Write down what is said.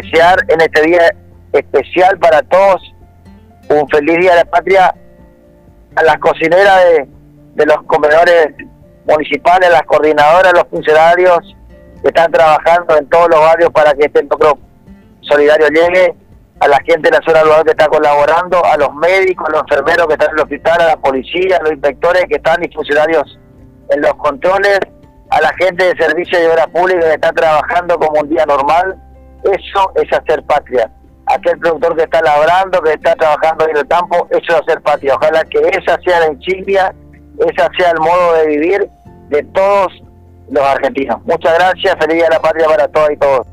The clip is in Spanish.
desear en este día especial para todos un feliz día de la patria a las cocineras de, los comedores municipales, las coordinadoras, los funcionarios que están trabajando en todos los barrios para que este logro solidario llegue, a la gente de la zona rural que está colaborando, a los médicos, a los enfermeros que están en el hospital, a la policía, a los inspectores que están y funcionarios en los controles, a la gente de servicio de obra pública que está trabajando como un día normal. Eso es hacer patria. Aquel productor que está labrando, que está trabajando en el campo, eso es hacer patria. Ojalá que esa sea la insignia, esa sea el modo de vivir de todos los argentinos. Muchas gracias, feliz día de la patria para todas y todos.